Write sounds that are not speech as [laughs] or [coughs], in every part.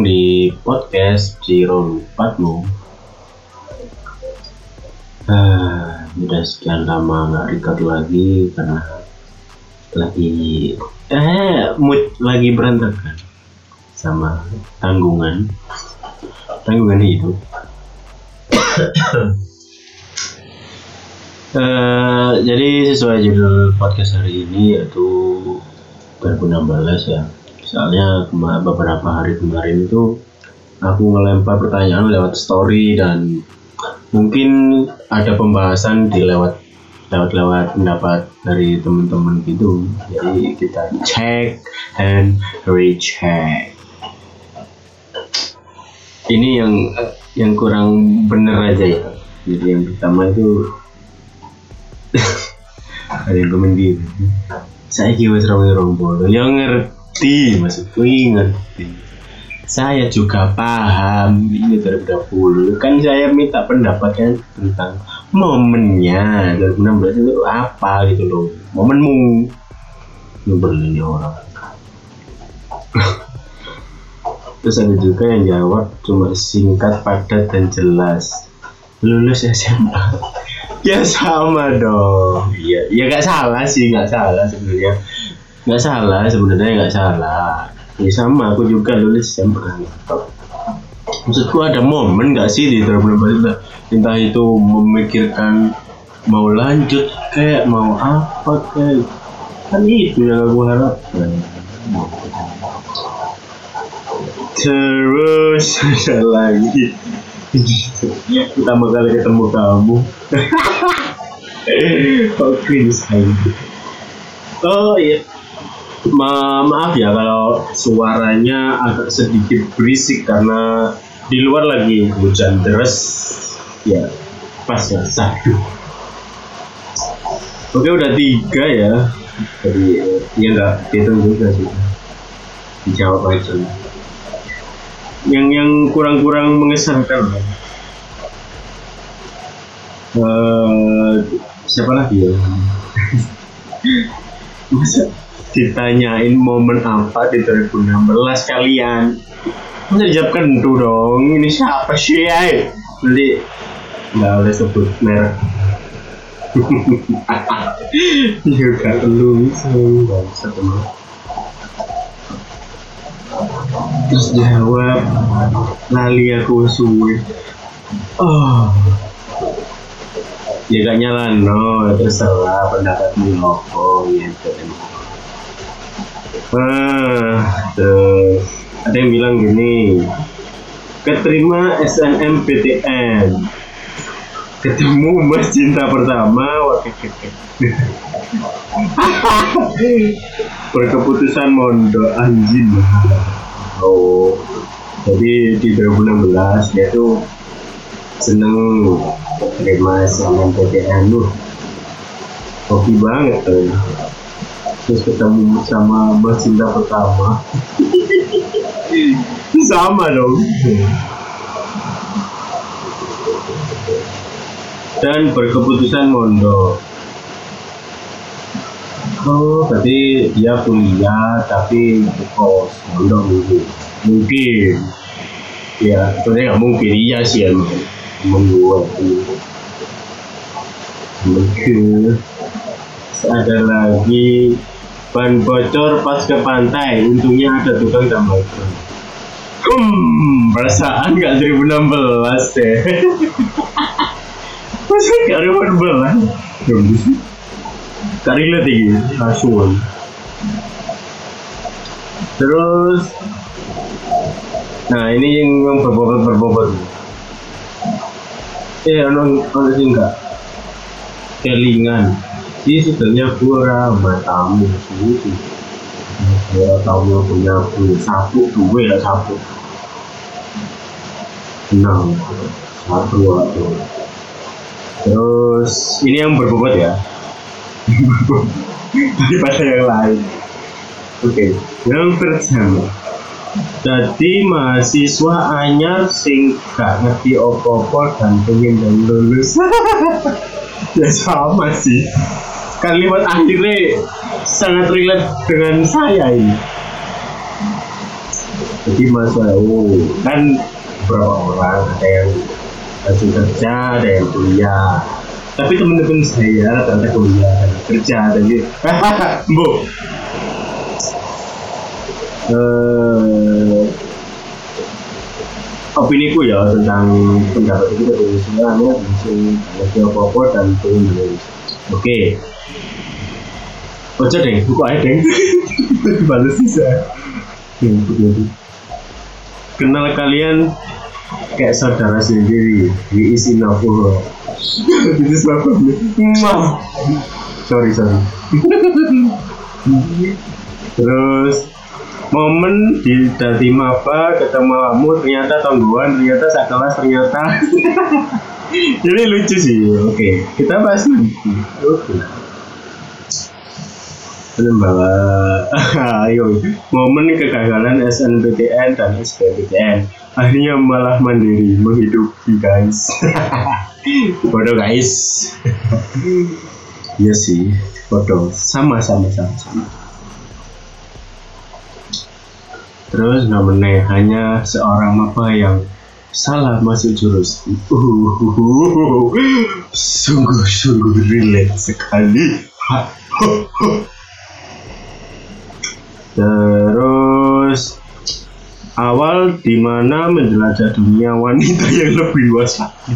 di podcast Ciro Patmu. Ah, udah sekian lama nggak record lagi karena lagi eh mood lagi berantakan sama tanggungan tanggungan hidup. [coughs] Eh, jadi sesuai judul podcast hari ini yaitu 2016 ya soalnya beberapa hari kemarin itu aku ngelempar pertanyaan lewat story dan mungkin ada pembahasan di lewat lewat lewat pendapat dari teman-teman gitu. Jadi kita cek dan recheck. Ini yang yang kurang bener aja ya. Jadi yang pertama itu [laughs] ada yang komen gitu. Saya kira orang bodoh yang ngerti maksudku ini ngerti. Saya juga paham ini 2020 kan saya minta pendapat kan tentang momennya 2016 itu apa gitu loh momenmu. Lu berlini orang [laughs] terus ada juga yang jawab cuma singkat padat dan jelas. Lulus SMA [laughs] ya sama dong. Iya ya nggak salah sih nggak salah sebenarnya nggak salah sebenarnya nggak salah. Ya sama aku juga lulus SMA maksudku ada momen nggak sih di 2016 entah itu memikirkan mau lanjut kayak mau apa kayak. Kan itu yang aku harapkan. Terus [laughs] ada lagi. Pertama kali ketemu kamu. [laughs] Oke sayang oh iya Ma maaf ya kalau suaranya agak sedikit berisik karena di luar lagi hujan deras. Ya pas ya satu oke udah tiga ya. Jadi ya nggak hitung juga sih. Dijawab aja. Yang yang kurang-kurang mengesankan. Lah. Eh, siapa lagi ya? [laughs] Masa ditanyain momen apa di 2016 kalian? Masa dijawab kentu dong, ini siapa sih ya? Nanti nggak boleh sebut merek. Juga lu bisa teman terus jawab lali aku suwe oh ya gak nyala no terserah pendapatmu lopo gitu ah terus. Ada yang bilang gini keterima SNMPTN ketemu mas cinta pertama waktu [laughs] berkeputusan mondok anjing. Oh jadi di 2016 dia tuh seneng terima SNMPTN lu hobi banget tuh terus ketemu sama mbak cinta pertama [laughs] sama dong dan berkeputusan mondok Oh, berarti dia kuliah tapi kos mondok mungkin. Mungkin. Ya, sebenarnya nggak mungkin iya sih emang. Membuat Mungkin. Ada lagi ban bocor pas ke pantai. Untungnya ada tukang tambahkan. Hmm, perasaan nggak 2016 deh. [laughs] Masa nggak 2016? Karila tinggi, langsung. Terus, nah ini yang yang berbobot berbobot. Eh, ono ono sih enggak. Kelingan. Ini sebenarnya gua matamu sih. Ya tahu punya punya sapu dua ya sapu. Enam, satu satu. Terus ini yang berbobot ya [laughs] daripada yang lain. Oke, yang pertama. Jadi mahasiswa anyar sing gak ngerti opo-opo dan pengen dan lulus. [laughs] ya sama sih. Kalimat akhirnya sangat relate dengan saya ini. jadi masa oh kan beberapa orang ada yang langsung kerja ada yang kuliah tapi teman-teman saya rata-rata kuliah dan kerja jadi bu eh opini ku ya tentang pendapat itu dari semuanya langsung apa-apa dan pengen dulu oke Ojo deh, buku aja deh. [laughs] Balas bisa. Begitu. Kenal kalian kayak saudara sendiri. He is enough. This is my problem. Mwah. Sorry, sorry. Terus momen di dari maba ketemu kamu ternyata tonggoan ternyata sak kelas ternyata [laughs] jadi lucu sih. Oke kita bahas lucu oke. Belum bawa [laughs] ayo momen kegagalan SNBTN dan SBMPTN akhirnya malah mandiri menghidupi guys. [laughs] Bodoh guys. Iya sih bodoh. Sama sama sama sama. Terus namanya hanya seorang maba yang salah masuk jurus uh, sungguh sungguh relate sekali. Terus awal di mana menjelajah dunia wanita yang lebih luas lagi?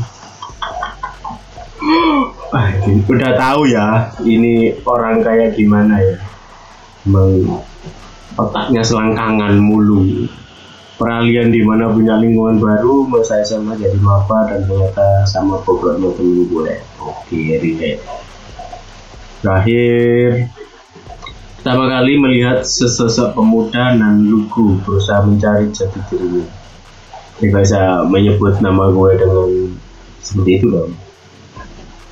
Ah, udah tahu ya ini orang kayak gimana ya? Emang otaknya selangkangan mulu peralihan di mana punya lingkungan baru masa SMA jadi maba dan ternyata sama programnya temen gue oke relate. Terakhir pertama kali melihat sesosok pemuda dan lugu berusaha mencari jati dirinya. Tidak bisa menyebut nama gue dengan seperti itu dong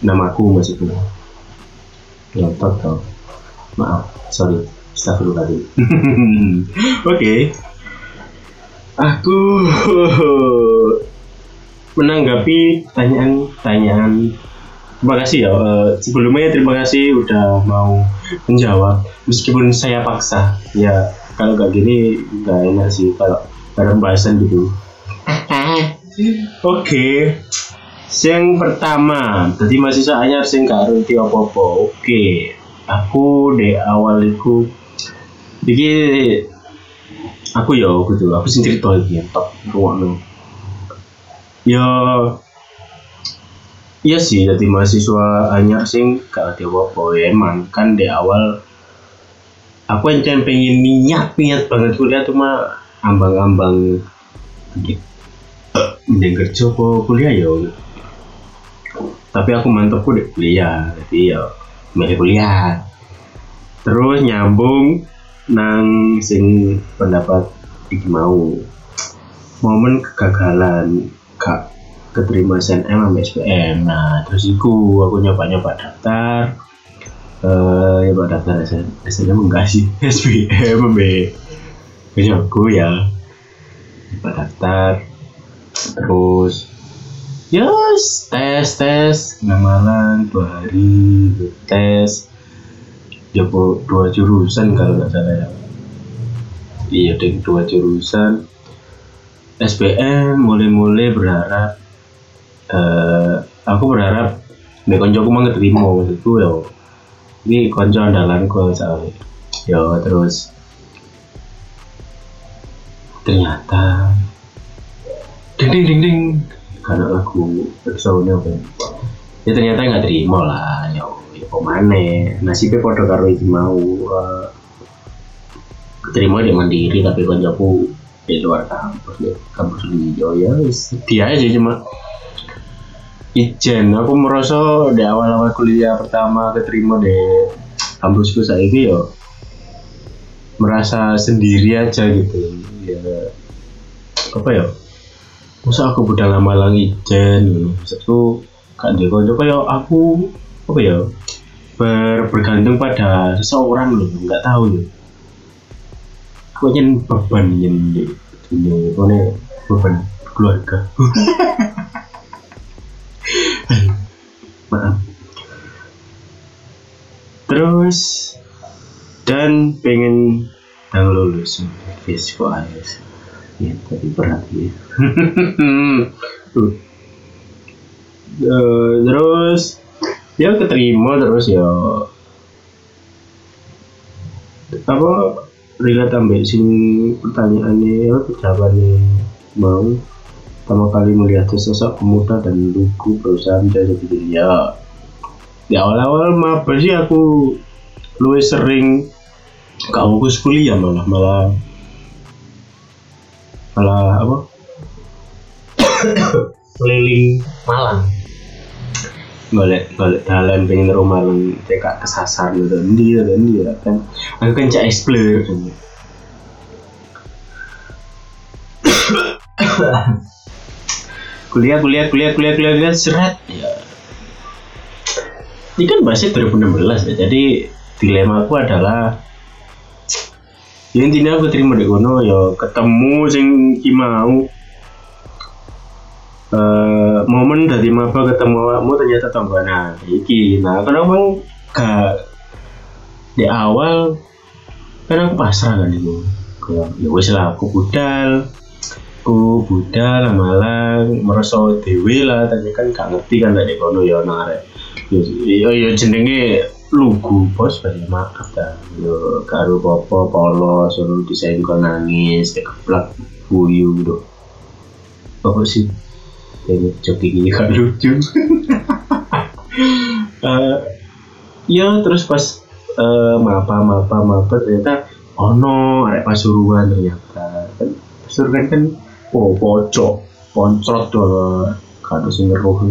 namaku maksudnya. Ngotot tau maaf sorry. Astagfirullahaladzim. [laughs] Oke. Aku menanggapi pertanyaan-pertanyaan. Terima kasih ya uh, sebelumnya terima kasih udah mau menjawab. Meskipun saya paksa ya kalau gak gini gak enak sih kalau ada pembahasan gitu. [laughs] Oke. Okay. yang pertama tadi masih saya sing gak ngerti apa-apa. Oke. Okay. aku di awal itu jadi aku ya gitu aku sih cerita ya tak ruang ya iya sih jadi mahasiswa anyar sing gak ada apa emang kan di awal aku yang pengen niat niat banget kuliah cuma ambang-ambang gitu. Mending kerja kuliah ya tapi aku mantep kuliah jadi ya milih kuliah. Terus nyambung nang sing pendapat iki mau. Momen kegagalan kak keterima SNM sama SPM nah terus iku aku nyoba nyoba daftar. Eh nyoba daftar SNM SNM enggak sih? [laughs] SPM be aku ya. Nyoba daftar. Terus yes tes tes. Malam dua hari tes ya dua jurusan kalau nggak salah ya. Iya deh dua jurusan. SPM mulai-mulai berharap uh, aku berharap nih konco aku mau itu ya ini konco andalanku soalnya. Ya terus ternyata ding ding ding ding. Karena aku soalnya apa ya ternyata nggak terima lah ya ya mana nasibnya pada karo iki mau uh, terima di mandiri tapi koncoku di luar kampus deh kampus di ya dia aja cuma Ijen, aku merasa di awal-awal kuliah pertama keterima di kampusku saya ini yo merasa sendiri aja gitu. Ya apa ya? Masa aku udah lama lang ijen? Maksudku kan dia kau aku apa ya? Ber, bergantung pada seseorang loh nggak tahu ya. Aku ingin beban yang di dunia beban keluarga. [laughs] Maaf. Terus dan pengen yang lulus fisiko AS ya tapi berat ya. [laughs] Eh, terus ya keterima terus ya. Apa relate ambek sing pertanyaannya ya jawabannya? Mau pertama kali melihat sosok pemuda dan lugu berusaha menjadi diri ya awal-awal maba sih aku luwih sering gak fokus kuliah malah malah malah apa? [coughs] Keliling Malang balik balik dalan pengen rumah Malang cek kesasar ndi gitu ndi ya kan aku kan cek explore kan. [coughs] kuliah kuliah kuliah kuliah kuliah kuliah seret. Ya. Ini kan bahasnya 2016 ya jadi dilema aku adalah ya intinya aku terima di kono ya ketemu sing mau. Eh momen dari maba ketemu awakmu ternyata tonggona iki. Nah kenapa gak di awal kan aku pasrah kan itu ya wes lah aku budal aku budal malang merasa dewi lah tapi kan gak ngerti kan dari kono ya nare ya ya jenenge lugu bos banyak maaf dah yo karo popo polos suruh disenggol nangis dikeplak buyu gitu apa sih jadi joki gini kan lucu. [laughs] Eh, ya terus pas eh mapa mapa mapa ternyata oh no arek pasuruan ternyata. Kan pasuruan kan oh pojok poncrot tuh kado sing ngeruh.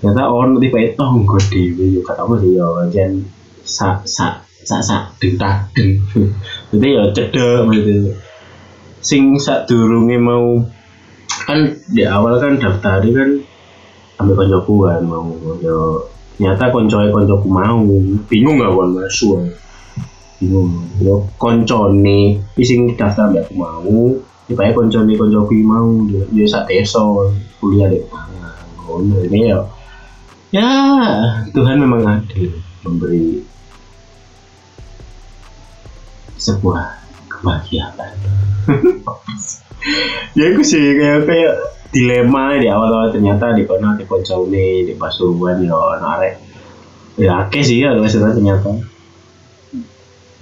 Ternyata on tiba itu nggo dhewe yo kata apa sih yo jan sak sak sak sak deng tak [laughs] jadi ya cedek gitu sing sak durunge mau kan di awal kan daftari kan ambil koncoku kan mau yo ternyata koncoe koncoku mau. Bingung gak kon masuk? Bingung. Yo koncone sing daftar mbak aku mau tiba koncone koncoku mau yo sak desa kuliah di mana ngono. Ini ya ya Tuhan memang adil memberi sebuah kebahagiaan [laughs] [laughs] ya aku sih kayak kayak dilema di awal-awal. Ternyata di kono di Poncone di Pasuruan ya ono arek. Ya akeh sih ya ternyata.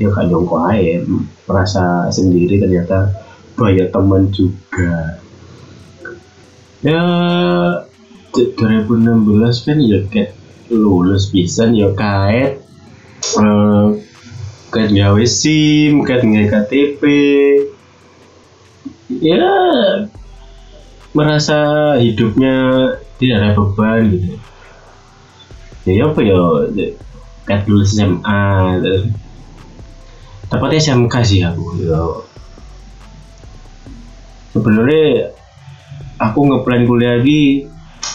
Ya kan jongko aja merasa sendiri ternyata banyak teman juga. Ya 2016 kan ya kayak lulus bisa ya kait eh kayak gawe SIM, kayak KTP ya merasa hidupnya tidak ada beban gitu. Ya apa ya? Kayak lulus SMA gitu. tepatnya SMK sih aku ya. Sebenarnya aku ngeplan kuliah lagi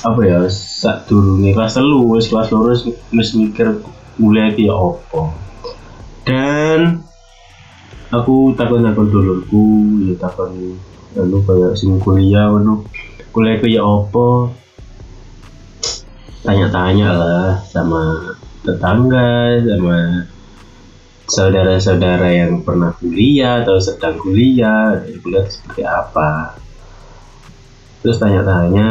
apa ya saat turunnya kelas telu kelas lurus wis mikir kuliah lagi ya apa. Dan aku takon takon dulurku ya takon lalu kayak sing kuliah ngono. Kuliah kayak apa? Tanya-tanya lah sama tetangga sama saudara-saudara yang pernah kuliah atau sedang kuliah dari kuliah seperti apa. Terus tanya-tanya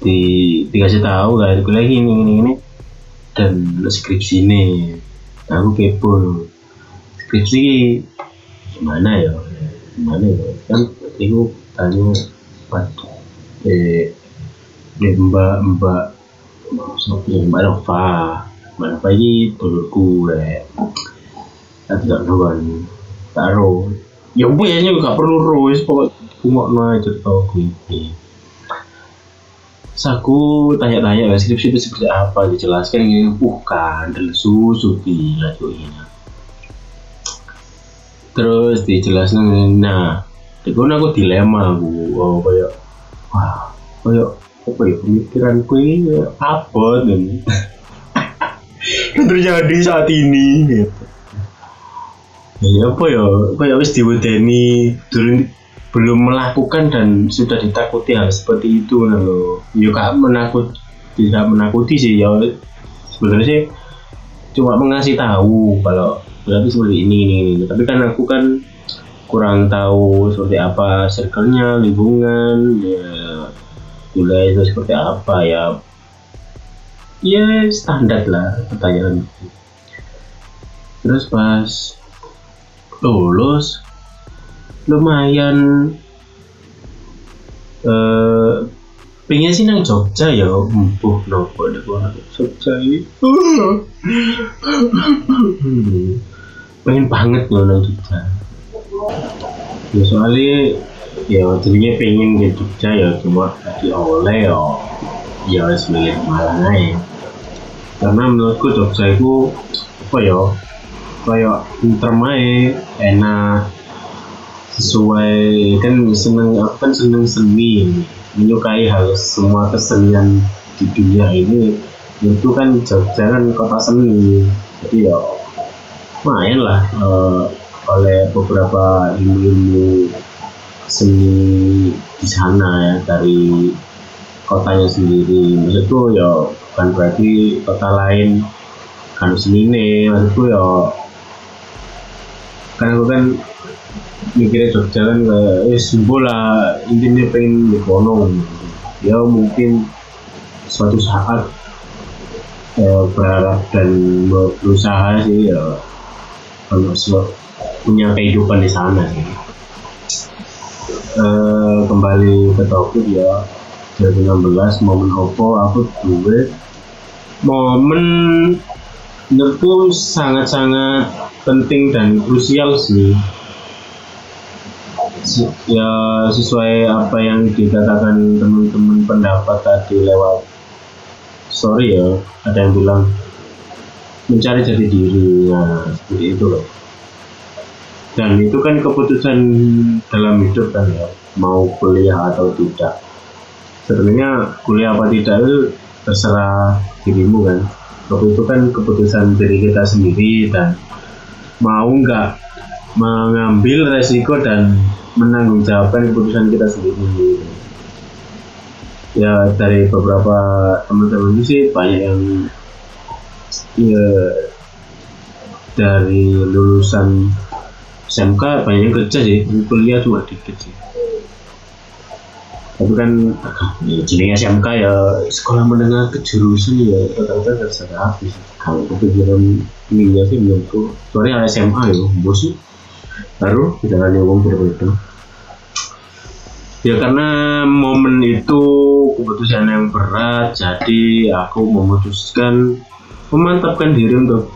di dikasih tahu kan kuliah gini gini gini dan skripsi ini nah, aku kepo skripsi gimana ya? Gimana ya? Kan itu tanya pas eh eh, mbak mbak Sopi mbak Nova mbak Nova ini dulurku rek. Tak tidak tahu kan. Taruh ya bu ya gak perlu ruis pokok kumok no cerita gue Saku tanya-tanya kan skripsi itu seperti apa? Dijelaskan ini bukan dan susu gila cuy terus dijelaskan nah itu aku dilema aku oh kayak wah kayak apa ya pemikiranku ini apa dan terjadi saat ini gitu. Ya apa ya kayak wis diwedeni belum melakukan dan sudah ditakuti hal seperti itu kan loh. Ya menakut tidak menakuti sih ya sebenarnya sih cuma mengasih tahu kalau berarti seperti ini ini, ini. tapi kan aku kan kurang tahu seperti apa circle-nya lingkungan ya budaya itu seperti apa ya ya standar lah pertanyaan terus pas lulus lumayan eh pengen sih nang Jogja ya empuh nopo deh gua Jogja ini pengen banget loh nang Jogja. Ya soalnya ya tadinya pengen ke Jogja ya cuma lagi oleh ya ya harus milik Malang aja karena menurutku Jogja itu apa ya kayak intermai enak sesuai kan seneng aku kan seneng seni menyukai hal semua kesenian di dunia ini itu kan Jogja kan kota seni. Jadi ya lumayan lah eh, oleh beberapa ilmu-ilmu seni di sana ya dari kotanya sendiri. Maksudku ya bukan berarti kota lain kan seni ini maksudku ya karena aku kan mikirnya Jogja kan kayak eh simbol lah intinya pengen di ya mungkin suatu saat eh, berharap dan berusaha sih ya kalau punya kehidupan di sana sih. Eh, kembali ke topik ya 2016 momen opo aku duwe momen menurutku sangat-sangat penting dan krusial sih. Si- ya sesuai apa yang dikatakan teman-teman pendapat tadi lewat story ya ada yang bilang mencari jati diri. Nah seperti itu loh. Dan itu kan keputusan dalam hidup kan ya mau kuliah atau tidak. Sebenarnya kuliah apa tidak itu terserah dirimu kan waktu itu kan keputusan diri kita sendiri dan mau nggak mengambil resiko dan menanggungjawabkan keputusan kita sendiri. Ya dari beberapa teman-teman itu sih banyak yang ya dari lulusan SMK banyak yang kerja sih kuliah cuma dikit sih tapi kan ya, jenis SMK ya sekolah menengah kejurusan ya rata-rata terserah habis kalau kepikiran kuliah sih menurutku soalnya SMA ya bos sih. Baru tidak ada ngomong berbeda ya karena momen itu keputusan yang berat jadi aku memutuskan memantapkan diri untuk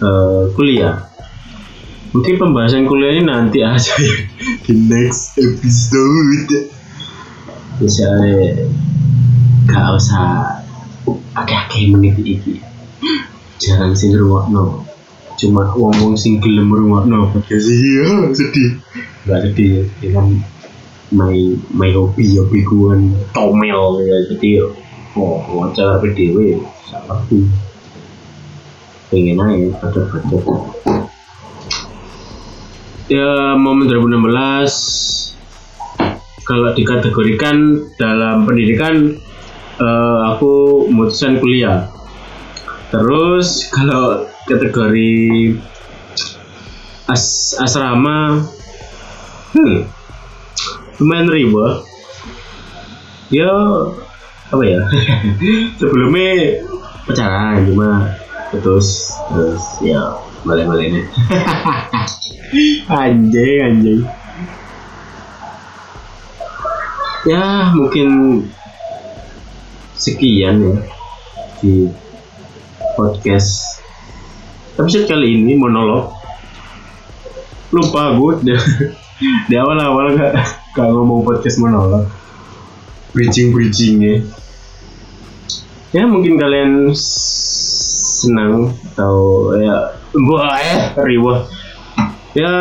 eh, kuliah. Mungkin pembahasan kuliah ini nanti aja ya [laughs] di next episode misalnya gak usah akeh-akeh menit iki. Jarang sing ngrungokno. Cuma wong-wong sing gelem ngrungokno. Podcast iki ya sedih. Gak sedih ya kan. My my hobi hobiku kan tomel ya jadi ya oh wajar tapi dewe salah tuh pengen aja bacot-bacot ya momen 2016 kalau dikategorikan dalam pendidikan eh, aku memutuskan kuliah. Terus kalau kategori as asrama hmm, lumayan riba. Ya apa ya? [laughs] Sebelumnya pacaran cuma terus terus ya balik-balik ini [laughs] anjing anjing ya mungkin sekian ya di podcast episode kali ini monolog. Lupa gue di, awal-awal gak, gak ngomong podcast monolog. Bridging bridgingnya ya mungkin kalian senang atau ya wah eh riwah. Ya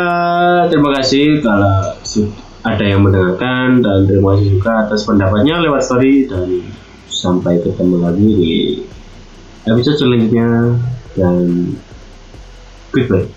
terima kasih kalau ada yang mendengarkan dan terima kasih juga atas pendapatnya lewat story dan sampai ketemu lagi di episode selanjutnya dan goodbye